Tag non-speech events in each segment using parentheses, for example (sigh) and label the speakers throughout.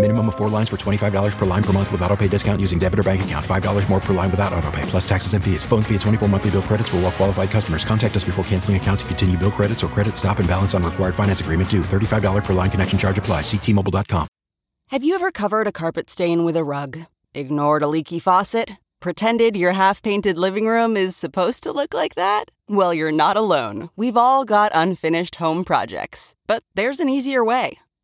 Speaker 1: Minimum of four lines for $25 per line per month with auto pay discount using debit or bank account. $5 more per line without auto pay, plus taxes and fees. Phone fee at 24 monthly bill credits for all well qualified customers. Contact us before canceling account to continue bill credits or credit stop and balance on required finance agreement due. $35 per line connection charge apply. Ctmobile.com.
Speaker 2: Have you ever covered a carpet stain with a rug? Ignored a leaky faucet? Pretended your half painted living room is supposed to look like that? Well, you're not alone. We've all got unfinished home projects. But there's an easier way.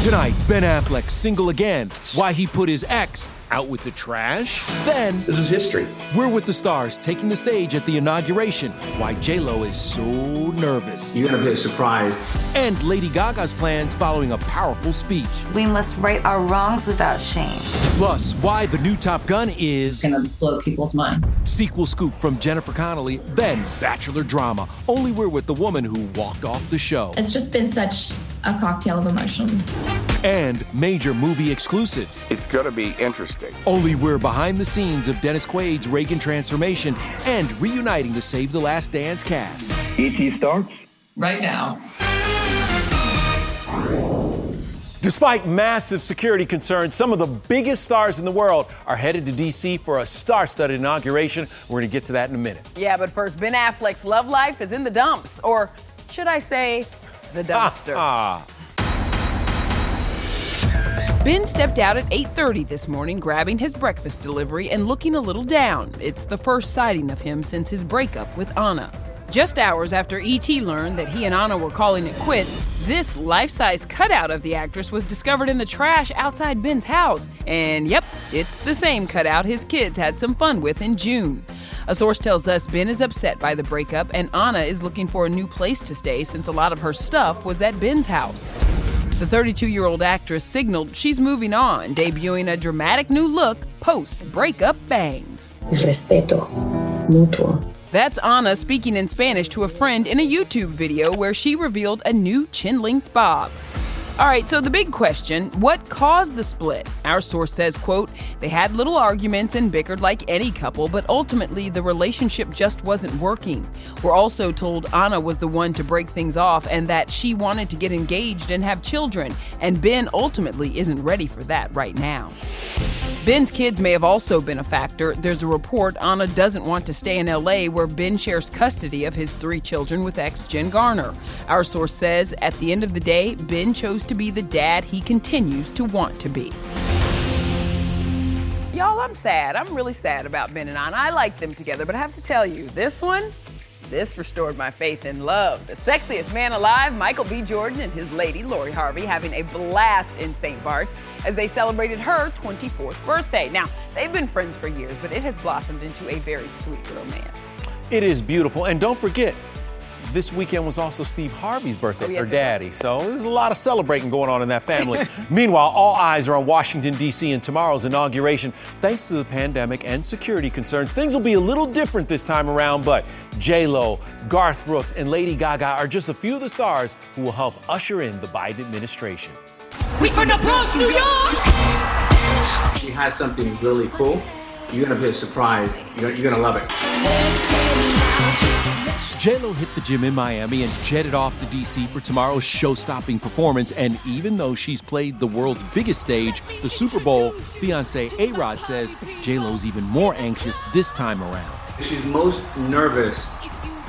Speaker 3: Tonight, Ben Affleck single again. Why he put his ex out with the trash. Then
Speaker 4: this is history.
Speaker 3: We're with the stars taking the stage at the inauguration. Why J Lo is so nervous.
Speaker 4: You're gonna be surprised.
Speaker 3: And Lady Gaga's plans following a powerful speech.
Speaker 5: We must right our wrongs without shame.
Speaker 3: Plus, why the new Top Gun is
Speaker 6: gonna blow people's minds.
Speaker 3: Sequel scoop from Jennifer Connelly. Then Bachelor drama. Only we're with the woman who walked off the show.
Speaker 6: It's just been such a cocktail of emotions.
Speaker 3: And major movie exclusives.
Speaker 7: It's gonna be interesting.
Speaker 3: Only we're behind the scenes of Dennis Quaid's Reagan transformation and reuniting the Save the Last Dance cast.
Speaker 8: ET starts
Speaker 6: right now.
Speaker 9: Despite massive security concerns, some of the biggest stars in the world are headed to D.C. for a star studded inauguration. We're going to get to that in a minute.
Speaker 10: Yeah, but first, Ben Affleck's love life is in the dumps, or should I say, the dumpster. (laughs)
Speaker 9: Ah,
Speaker 10: Ben stepped out at 8:30 this morning, grabbing his breakfast delivery and looking a little down. It's the first sighting of him since his breakup with Ana. Just hours after ET learned that he and Ana were calling it quits, this life-size cutout of the actress was discovered in the trash outside Ben's house. And yep, it's the same cutout his kids had some fun with in June. A source tells us Ben is upset by the breakup and Ana is looking for a new place to stay since a lot of her stuff was at Ben's house. The 32 year old actress signaled she's moving on, debuting a dramatic new look post breakup bangs.
Speaker 11: Respeto mutuo.
Speaker 10: That's Ana speaking in Spanish to a friend in a YouTube video where she revealed a new chin length bob. All right, so the big question, what caused the split? Our source says, quote, they had little arguments and bickered like any couple, but ultimately the relationship just wasn't working. We're also told Ana was the one to break things off and that she wanted to get engaged and have children, and Ben ultimately isn't ready for that right now. Ben's kids may have also been a factor. There's a report Ana doesn't want to stay in LA where Ben shares custody of his three children with ex Jen Garner. Our source says at the end of the day, Ben chose to be the dad he continues to want to be. Y'all, I'm sad. I'm really sad about Ben and Ana. I like them together, but I have to tell you, this one, this restored my faith in love. The sexiest man alive, Michael B. Jordan, and his lady, Lori Harvey, having a blast in St. Bart's as they celebrated her 24th birthday. Now, they've been friends for years, but it has blossomed into a very sweet romance.
Speaker 9: It is beautiful. And don't forget, this weekend was also Steve Harvey's birthday,
Speaker 10: Oh, yes,
Speaker 9: her
Speaker 10: it
Speaker 9: daddy. So there's a lot of celebrating going on in that family. (laughs) Meanwhile, all eyes are on Washington, D.C. and tomorrow's inauguration. Thanks to the pandemic and security concerns, things will be a little different this time around, but J-Lo, Garth Brooks, and Lady Gaga are just a few of the stars who will help usher in the Biden administration.
Speaker 12: We from the Bronx, New York.
Speaker 4: She has something really cool, you're gonna be surprised. You're, you're gonna love it.
Speaker 3: JLo hit the gym in Miami and jetted off to DC for tomorrow's show-stopping performance. And even though she's played the world's biggest stage, the Super Bowl, fiance A-Rod says JLo's even more anxious this time around.
Speaker 4: She's most nervous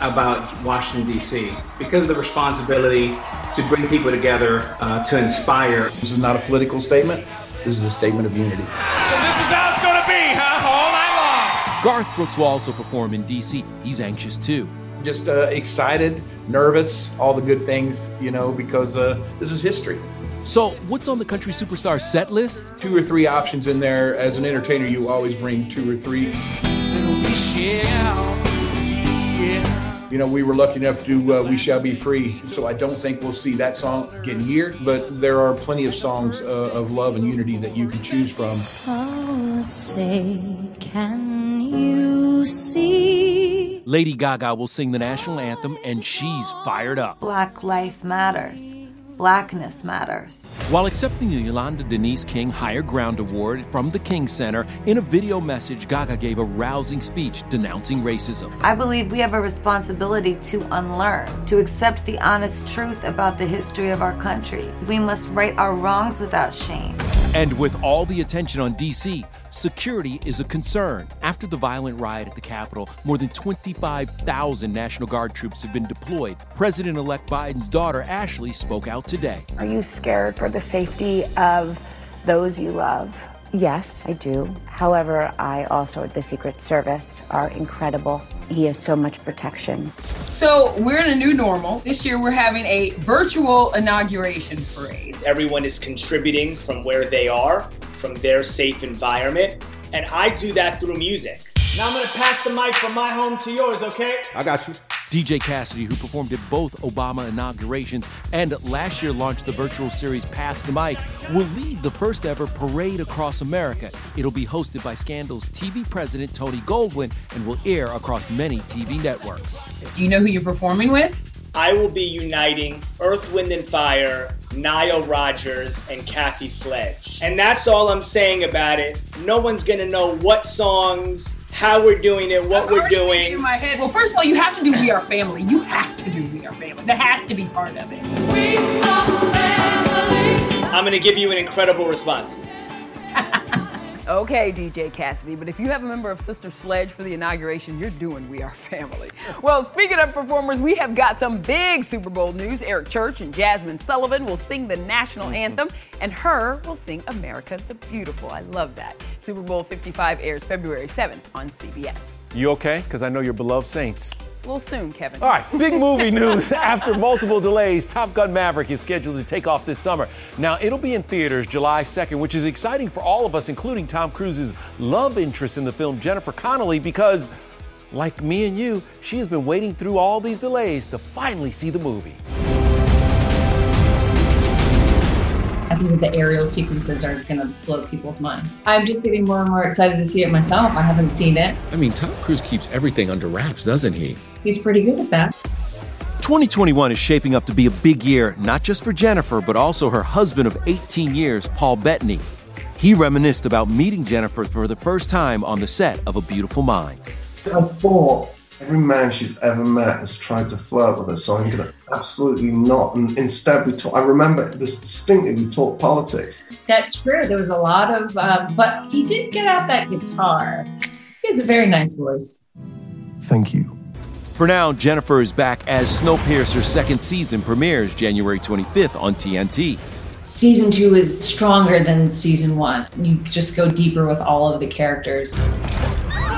Speaker 4: about Washington D.C. because of the responsibility to bring people together, uh, to inspire.
Speaker 7: This is not a political statement. This is a statement of unity.
Speaker 8: So this is how it's going to be, huh? All night long.
Speaker 3: Garth Brooks will also perform in D.C. He's anxious too
Speaker 7: just uh, excited, nervous, all the good things, you know, because uh, this is history.
Speaker 3: So, what's on the country superstar set list?
Speaker 7: Two or three options in there. As an entertainer, you always bring two or three. You know, we were lucky enough to do uh, We Shall Be Free, so I don't think we'll see that song again here, but there are plenty of songs uh, of love and unity that you can choose from.
Speaker 12: Oh, say, can you see?
Speaker 3: Lady Gaga will sing the national anthem, and she's fired up.
Speaker 5: Black life matters. Blackness matters.
Speaker 3: While accepting the Yolanda Denise King Higher Ground Award from the King Center, in a video message, Gaga gave a rousing speech denouncing racism.
Speaker 5: I believe we have a responsibility to unlearn, to accept the honest truth about the history of our country. We must right our wrongs without shame.
Speaker 3: And with all the attention on DC, security is a concern. After the violent riot at the Capitol, more than 25,000 National Guard troops have been deployed. President elect Biden's daughter, Ashley, spoke out today.
Speaker 13: Are you scared for the safety of those you love?
Speaker 14: Yes, I do. However, I also, the Secret Service, are incredible. He has so much protection.
Speaker 10: So, we're in a new normal. This year, we're having a virtual inauguration parade.
Speaker 15: Everyone is contributing from where they are from their safe environment. And I do that through music. Now I'm gonna pass the mic from my home to yours, okay?
Speaker 7: I got you.
Speaker 3: DJ Cassidy, who performed at both Obama inaugurations and last year launched the virtual series Pass the Mic, will lead the first ever parade across America. It'll be hosted by Scandal's TV president Tony Goldwyn and will air across many TV networks.
Speaker 10: Do you know who you're performing with?
Speaker 15: I will be uniting Earth, Wind, and Fire, Nile Rodgers, and Kathy Sledge. And that's all I'm saying about it. No one's gonna know what songs, how we're doing it, what
Speaker 10: I'm
Speaker 15: we're doing.
Speaker 10: In my head. Well, first of all, you have to do We Are Family. You have to do We Are Family. That has to be part of it. We are
Speaker 15: family. I'm gonna give you an incredible response.
Speaker 10: Okay, DJ Cassidy, but if you have a member of Sister Sledge for the inauguration, you're doing We Are Family. Well, speaking of performers, we have got some big Super Bowl news. Eric Church and Jazmine Sullivan will sing the national mm-hmm. anthem, and H.E.R. will sing America the Beautiful. I love that. Super Bowl 55 airs February 7th on CBS.
Speaker 9: You okay? Because I know your beloved Saints.
Speaker 10: It's a little soon, Kevin.
Speaker 9: All right, big movie (laughs) news. After multiple delays, Top Gun Maverick is scheduled to take off this summer. Now, it'll be in theaters July 2nd, which is exciting for all of us, including Tom Cruise's love interest in the film, Jennifer Connelly, because, like me and you, she has been waiting through all these delays to finally see the movie.
Speaker 6: I think that the aerial sequences are going to blow people's minds. I'm just getting more and more excited to see it myself. I haven't seen it.
Speaker 16: I mean, Tom Cruise keeps everything under wraps, doesn't he?
Speaker 6: He's pretty good at that.
Speaker 3: 2021 is shaping up to be a big year, not just for Jennifer, but also her husband of 18 years, Paul Bettany. He reminisced about meeting Jennifer for the first time on the set of A Beautiful Mind.
Speaker 17: I thought Every man she's ever met has tried to flirt with her, so I'm going to absolutely not. And instead, we talk. I remember this distinctly. We talked politics.
Speaker 6: That's true. There was a lot of, um, but he did get out that guitar. He has a very nice voice.
Speaker 17: Thank you.
Speaker 3: For now, Jennifer is back as Snowpiercer's second season premieres January 25th on TNT.
Speaker 6: Season two is stronger than season one. You just go deeper with all of the characters.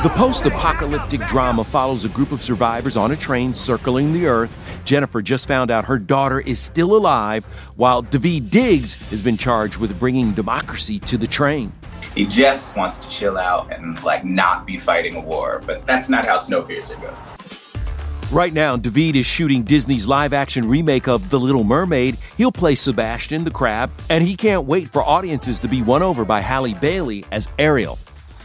Speaker 3: The post apocalyptic drama follows a group of survivors on a train circling the Earth. Jennifer just found out her daughter is still alive, while Daveed Diggs has been charged with bringing democracy to the train.
Speaker 18: He just wants to chill out and, like, not be fighting a war, but that's not how Snowpiercer goes.
Speaker 3: Right now, Daveed is shooting Disney's live action remake of The Little Mermaid. He'll play Sebastian the Crab, and he can't wait for audiences to be won over by Halle Bailey as Ariel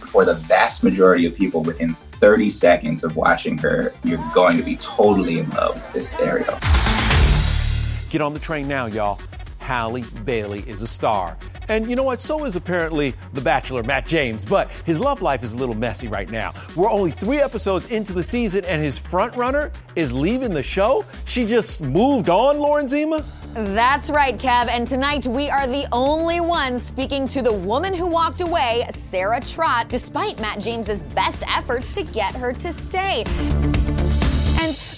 Speaker 18: for the vast majority of people within 30 seconds of watching her, you're going to be totally in love with this Ariel.
Speaker 9: Get on the train now, y'all. Halle Bailey is a star.
Speaker 3: And you know what? So is apparently The Bachelor, Matt James. But his love life is a little messy right now. We're only three episodes into the season, and his frontrunner is leaving the show. She just moved on, Lauren Zima?
Speaker 19: That's right, Kev. And tonight we are the only ones speaking to the woman who walked away, Sarah Trott, despite Matt James's best efforts to get her to stay.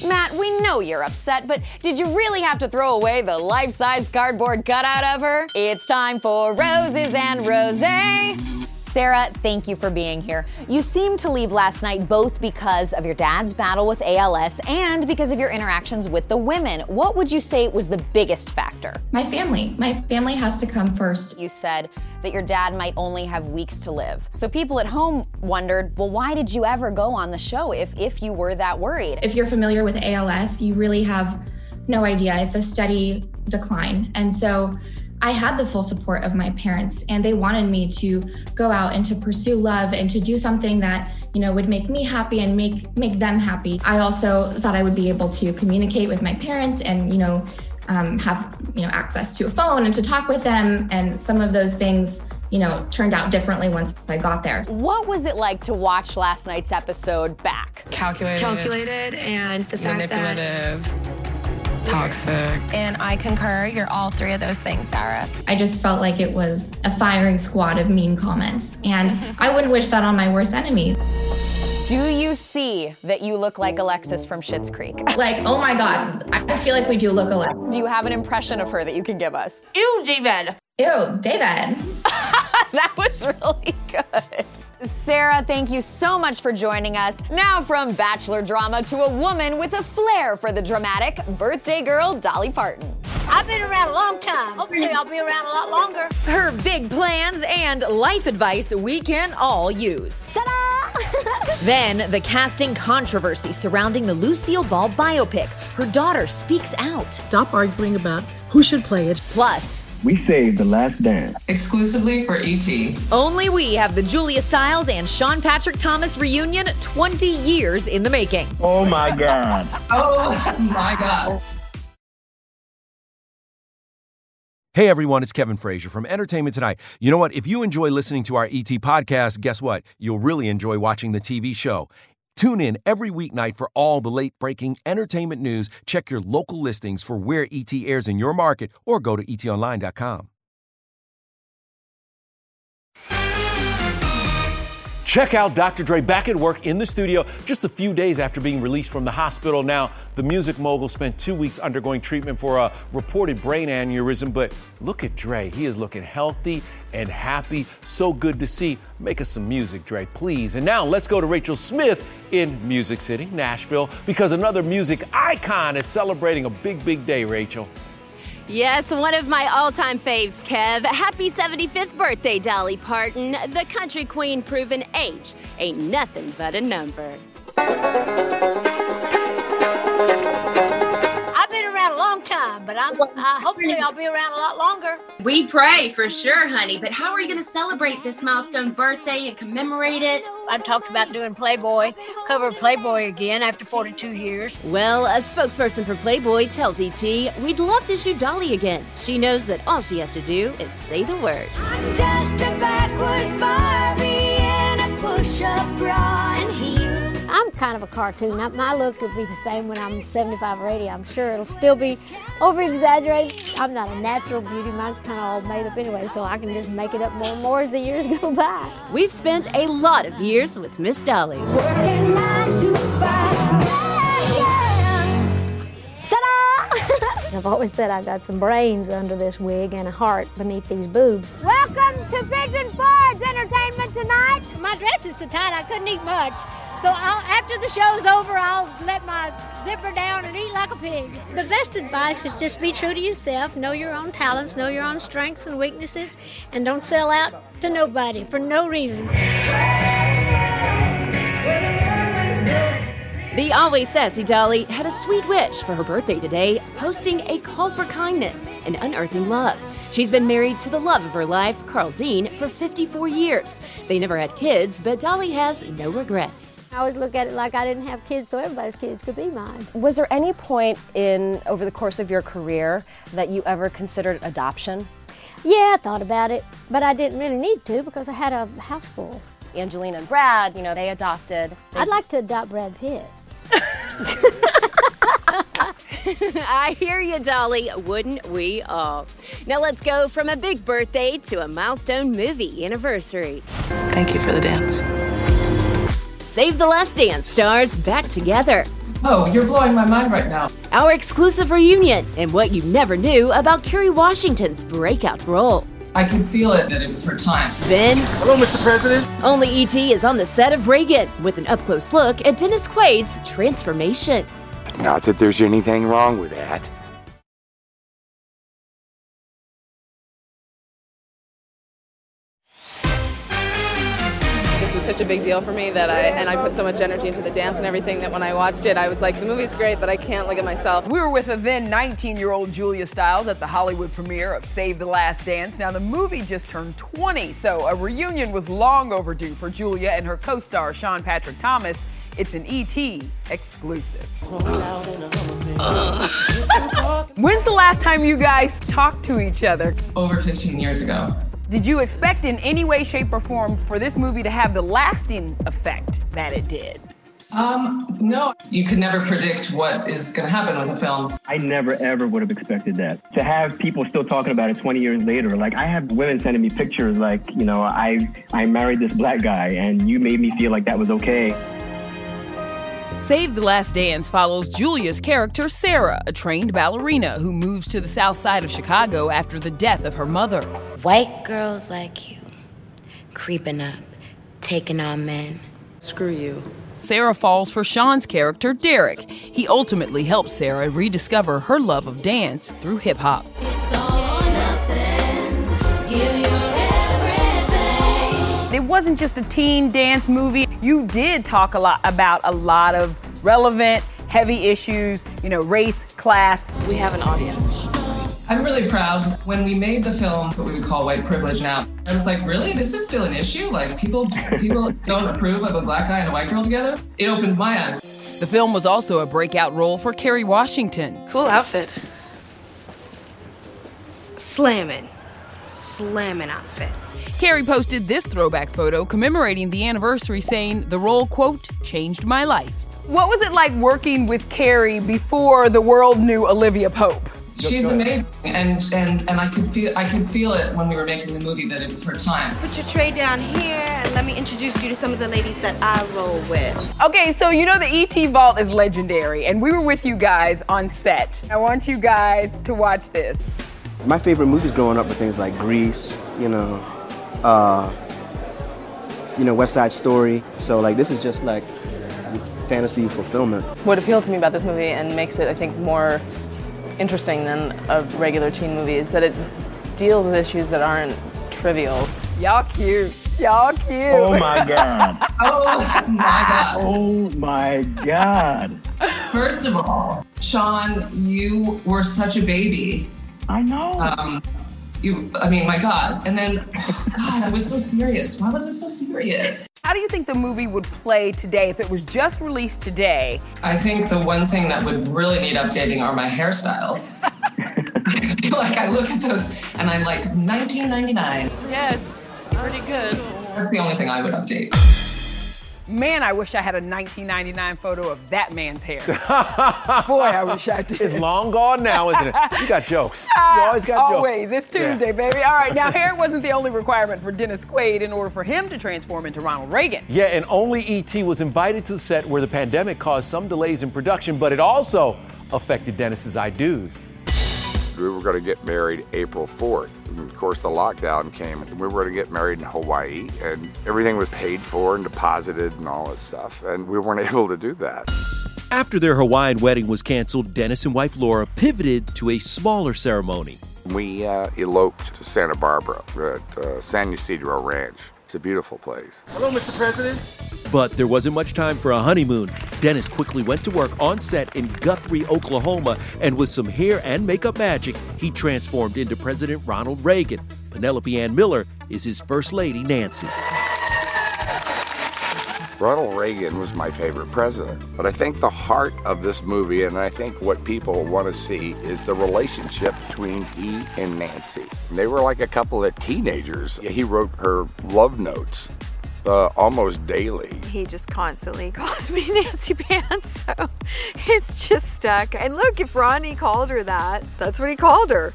Speaker 19: Matt, we know you're upset, but did you really have to throw away the life size cardboard cutout of her? It's time for Roses and Rose. Sarah, thank you for being here. You seemed to leave last night both because of your dad's battle with ALS and because of your interactions with the women. What would you say was the biggest factor?
Speaker 20: My family. My family has to come first.
Speaker 19: You said that your dad might only have weeks to live. So people at home wondered, well, why did you ever go on the show if, if you were that worried?
Speaker 20: If you're familiar with ALS, you really have no idea. It's a steady decline. And so I had the full support of my parents, and they wanted me to go out and to pursue love and to do something that you know would make me happy and make make them happy. I also thought I would be able to communicate with my parents and you know um, have you know access to a phone and to talk with them, and some of those things you know turned out differently once I got there.
Speaker 19: What was it like to watch last night's episode back?
Speaker 21: Calculated,
Speaker 22: calculated, and the fact
Speaker 21: manipulative. Toxic.
Speaker 22: And I concur. You're all three of those things, Sarah.
Speaker 20: I just felt like it was a firing squad of mean comments. And I wouldn't wish that on my worst enemy.
Speaker 19: Do you see that you look like Alexis from Schitt's Creek? (laughs)
Speaker 20: Like, oh my God, I feel like we do look alike.
Speaker 19: Do you have an impression of her that you can give us?
Speaker 22: Ew, David.
Speaker 20: Ew, David. (laughs)
Speaker 19: that was really good. Sarah, thank you so much for joining us. Now, from bachelor drama to a woman with a flair for the dramatic, birthday girl Dolly Parton.
Speaker 23: I've been around a long time. Hopefully, I'll be around a lot longer.
Speaker 19: Her big plans and life advice we can all use.
Speaker 23: Ta-da! (laughs)
Speaker 19: then, the casting controversy surrounding the Lucille Ball biopic. Her daughter speaks out.
Speaker 24: Stop arguing about who should play it.
Speaker 19: Plus,
Speaker 25: we saved The Last Dance.
Speaker 26: Exclusively for ET.
Speaker 19: Only we have the Julia Stiles and Sean Patrick Thomas reunion 20 years in the making.
Speaker 25: Oh my God. (laughs)
Speaker 26: oh my God.
Speaker 3: Hey everyone, it's Kevin Frazier from Entertainment Tonight. You know what? If you enjoy listening to our ET podcast, guess what? You'll really enjoy watching the TV show. Tune in every weeknight for all the late breaking entertainment news. Check your local listings for where ET airs in your market or go to etonline.com. Check out Dr. Dre back at work in the studio just a few days after being released from the hospital. Now, the music mogul spent two weeks undergoing treatment for a reported brain aneurysm, but look at Dre. He is looking healthy and happy. So good to see. Make us some music, Dre, please. And now let's go to Rachel Smith in Music City, Nashville, because another music icon is celebrating a big, big day, Rachel.
Speaker 27: Yes, one of my all time faves, Kev. Happy 75th birthday, Dolly Parton. The country queen proven age ain't nothing but a number.
Speaker 23: Long time, but I'm uh, hopefully I'll be around a lot longer.
Speaker 27: We pray for sure, honey. But how are you going to celebrate this milestone birthday and commemorate it?
Speaker 23: I've talked about doing Playboy, cover Playboy again after 42 years.
Speaker 27: Well, a spokesperson for Playboy tells ET, we'd love to shoot Dolly again. She knows that all she has to do is say the word.
Speaker 28: I'm just a backwards Barbie in a push-up bra and heels.
Speaker 23: I'm kind of a cartoon. My look will be the same when I'm 75 or 80. I'm sure it'll still be over exaggerated. I'm not a natural beauty. Mine's kind of all made up anyway, so I can just make it up more and more as the years (laughs) go by.
Speaker 27: We've spent a lot of years with Miss Dolly.
Speaker 28: Working nine to five.
Speaker 23: Ta-da! (laughs) I've always said I've got some brains under this wig and a heart beneath these boobs. Welcome to Pigeon Forge's Entertainment Tonight. My dress is so tight I couldn't eat much. So I'll, after the show's over, I'll let my zipper down and eat like a pig. The best advice is just be true to yourself, know your own talents, know your own strengths and weaknesses, and don't sell out to nobody for no reason.
Speaker 27: The always sassy Dolly had a sweet wish for her birthday today, posting a call for kindness and unearthing love. She's been married to the love of her life, Carl Dean, for 54 years. They never had kids, but Dolly has no regrets.
Speaker 23: I always look at it like I didn't have kids, so everybody's kids could be mine.
Speaker 29: Was there any point in over the course of your career that you ever considered adoption?
Speaker 23: Yeah, I thought about it, but I didn't really need to because I had a house full.
Speaker 30: Angelina and Brad, you know, they adopted.
Speaker 23: I'd like to adopt Brad Pitt. (laughs) (laughs)
Speaker 27: I hear you, Dolly. Wouldn't we all? Now let's go from a big birthday to a milestone movie anniversary.
Speaker 31: Thank you for the dance.
Speaker 27: Save the Last Dance stars back together.
Speaker 26: Oh, you're blowing my mind right now.
Speaker 27: Our exclusive reunion and what you never knew about Kerry Washington's breakout role.
Speaker 26: I could feel it that it was her time.
Speaker 27: Then,
Speaker 25: Hello, Mr. President.
Speaker 27: only E.T. is on the set of Reagan with an up close look at Dennis Quaid's transformation.
Speaker 32: Not that there's anything wrong with that.
Speaker 33: This was such a big deal for me that I and I put so much energy into the dance and everything that when I watched it, I was like, the movie's great, but I can't look at myself.
Speaker 10: We were with a then 19 year old Julia Stiles at the Hollywood premiere of Save the Last Dance. Now, the movie just turned 20, so a reunion was long overdue for Julia and her co star, Sean Patrick Thomas. It's an ET exclusive. (laughs) When's the last time you guys talked to each other?
Speaker 26: Over 15 years ago.
Speaker 10: Did you expect in any way, shape, or form for this movie to have the lasting effect that it did?
Speaker 26: Um, no, you can never predict what is going to happen with a film.
Speaker 25: I never ever would have expected that. To have people still talking about it 20 years later, like I have women sending me pictures like, you know, I I married this black guy and you made me feel like that was okay.
Speaker 10: Save the Last Dance follows Julia's character, Sarah, a trained ballerina who moves to the south side of Chicago after the death of her mother.
Speaker 34: White girls like you, creeping up, taking on men.
Speaker 33: Screw you.
Speaker 10: Sarah falls for Sean's character, Derek. He ultimately helps Sarah rediscover her love of dance through hip hop. It wasn't just a teen dance movie. You did talk a lot about a lot of relevant, heavy issues, you know, race, class.
Speaker 33: We have an audience.
Speaker 26: I'm really proud. When we made the film, what we would call white privilege now, I was like, really? This is still an issue? Like people people (laughs) don't approve of a black guy and a white girl together? It opened my eyes.
Speaker 10: The film was also a breakout role for Kerry Washington.
Speaker 31: Cool outfit. Slamming. Slamming outfit.
Speaker 10: Kerry posted this throwback photo commemorating the anniversary, saying the role, quote, changed my life. What was it like working with Kerry before the world knew Olivia Pope?
Speaker 26: She's amazing, and and and I could feel I could feel it when we were making the movie that it was her time.
Speaker 31: Put your tray down here and let me introduce you to some of the ladies that I roll with.
Speaker 10: Okay, so you know the ET Vault is legendary, and we were with you guys on set. I want you guys to watch this.
Speaker 35: My favorite movies growing up were things like Grease, you know, uh, you know, West Side Story. So like this is just like this fantasy fulfillment.
Speaker 33: What appealed to me about this movie and makes it, I think, more interesting than a regular teen movie is that it deals with issues that aren't trivial.
Speaker 10: Y'all cute. Y'all cute.
Speaker 25: Oh my (laughs) god.
Speaker 26: Oh my god.
Speaker 25: Oh my god.
Speaker 26: First of all, Sean, you were such a baby.
Speaker 25: I know.
Speaker 26: Um, you, I mean, my God. And then, oh God, I was so serious. Why was it so serious?
Speaker 10: How do you think the movie would play today if it was just released today?
Speaker 26: I think the one thing that would really need updating are my hairstyles. I (laughs) feel like I look at those and I'm like 1999.
Speaker 33: Yeah, it's pretty good.
Speaker 26: That's the only thing I would update.
Speaker 10: Man, I wish I had a 1999 photo of that man's hair. (laughs) Boy, I wish I did.
Speaker 9: It's long gone now, isn't it? You got jokes. You (laughs) always got jokes.
Speaker 10: Always. It's Tuesday,
Speaker 9: Yeah.
Speaker 10: baby. All right, now hair wasn't the only requirement for Dennis Quaid in order for him to transform into Ronald Reagan.
Speaker 9: Yeah, and only E.T. was invited to the set where the pandemic caused some delays in production, but it also affected Dennis's I do's.
Speaker 32: We were going to get married April 4th. And of course, the lockdown came, and we were going to get married in Hawaii, and everything was paid for and deposited and all this stuff, and we weren't (laughs) able to do that.
Speaker 3: After their Hawaiian wedding was canceled, Dennis and wife Laura pivoted to a smaller ceremony.
Speaker 32: We uh, eloped to Santa Barbara at uh, San Ysidro Ranch. It's a beautiful place.
Speaker 25: Hello, Mr. President.
Speaker 3: But there wasn't much time for a honeymoon. Dennis quickly went to work on set in Guthrie, Oklahoma, and with some hair and makeup magic, he transformed into President Ronald Reagan. Penelope Ann Miller is his first lady, Nancy.
Speaker 32: Ronald Reagan was my favorite president. But I think the heart of this movie, and I think what people want to see, is the relationship between he and Nancy. They were like a couple of teenagers. He wrote her love notes uh, almost daily.
Speaker 36: He just constantly (laughs) calls me Nancy Pants, so it's just stuck. And look, if Ronnie called her that, that's what he called her.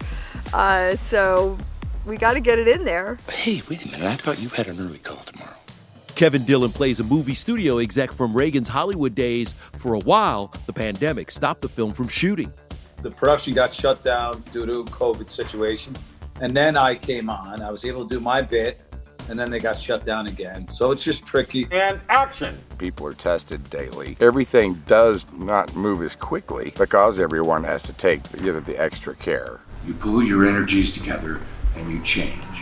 Speaker 36: Uh, so we got to get it in there.
Speaker 37: Hey, wait a minute. I thought you had an early call tomorrow.
Speaker 3: Kevin Dillon plays a movie studio exec from Reagan's Hollywood days. For a while, the pandemic stopped the film from shooting.
Speaker 35: The production got shut down due to COVID situation. And then I came on. I was able to do my bit, and then they got shut down again. So it's just tricky.
Speaker 32: And action! People are tested daily. Everything does not move as quickly because everyone has to take you know, the extra care.
Speaker 37: You pool your energies together and you change.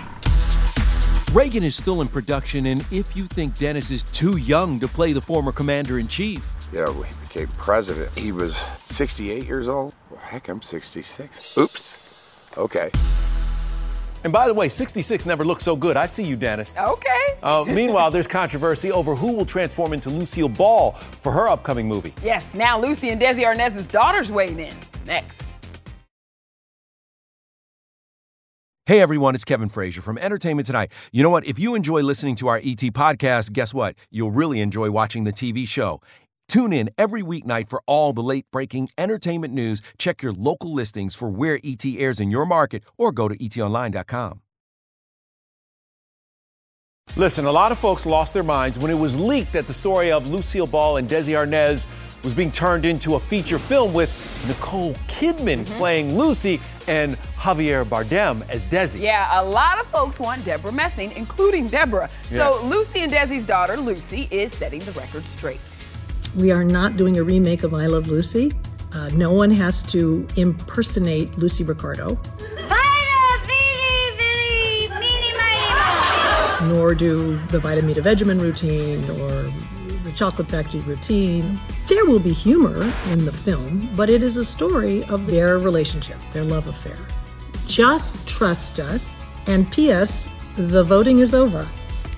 Speaker 3: Reagan is still in production, and if you think Dennis is too young to play the former commander in chief,
Speaker 32: yeah, know, he became president. He was 68 years old. Well, heck, I'm 66. Oops. Okay.
Speaker 38: And by the way, 66 never looked so good. I see you, Dennis.
Speaker 10: Okay.
Speaker 38: Uh, meanwhile, there's controversy over who will transform into Lucille Ball for her upcoming movie.
Speaker 10: Yes, now Lucy and Desi Arnaz's daughters weighing in. Next.
Speaker 3: Hey everyone, it's Kevin Frazier from Entertainment Tonight. You know what? If you enjoy listening to our ET podcast, guess what? You'll really enjoy watching the TV show. Tune in every weeknight for all the late breaking entertainment news. Check your local listings for where ET airs in your market or go to etonline.com.
Speaker 38: Listen, a lot of folks lost their minds when it was leaked that the story of Lucille Ball and Desi Arnaz was being turned into a feature film with Nicole Kidman playing Lucy and Javier Bardem as Desi.
Speaker 10: Yeah, a lot of folks want Debra Messing, including Debra. So
Speaker 38: Yeah.
Speaker 10: Lucy and Desi's daughter, Lucie, is setting the record straight.
Speaker 24: We are not doing a remake of I Love Lucy. Uh, no one has to impersonate Lucy Ricardo, nor do the Vitameatavegamin routine or the Chocolate Factory routine. There will be humor in the film, but it is a story of their relationship, their love affair. Just trust us. And P.S. The voting is over.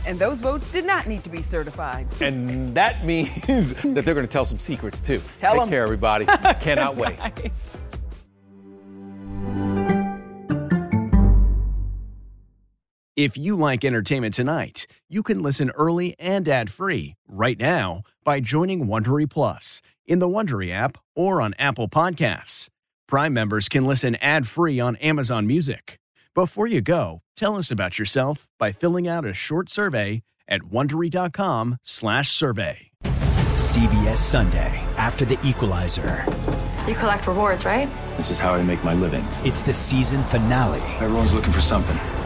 Speaker 10: And those votes did not need to be certified. (laughs)
Speaker 38: And that means (laughs) that they're going to tell some secrets too.
Speaker 10: Tell
Speaker 38: Take
Speaker 10: 'em.
Speaker 38: care, everybody. (laughs) Cannot wait.
Speaker 39: If you like entertainment tonight, you can listen early and ad-free right now by joining Wondery Plus in the Wondery app or on Apple Podcasts. Prime members can listen ad-free on Amazon Music. Before you go, tell us about yourself by filling out a short survey at wondery.com/survey.
Speaker 1: CBS Sunday after the equalizer.
Speaker 22: You collect rewards, right?
Speaker 1: This is how I make my living. It's the season finale. Everyone's looking for something.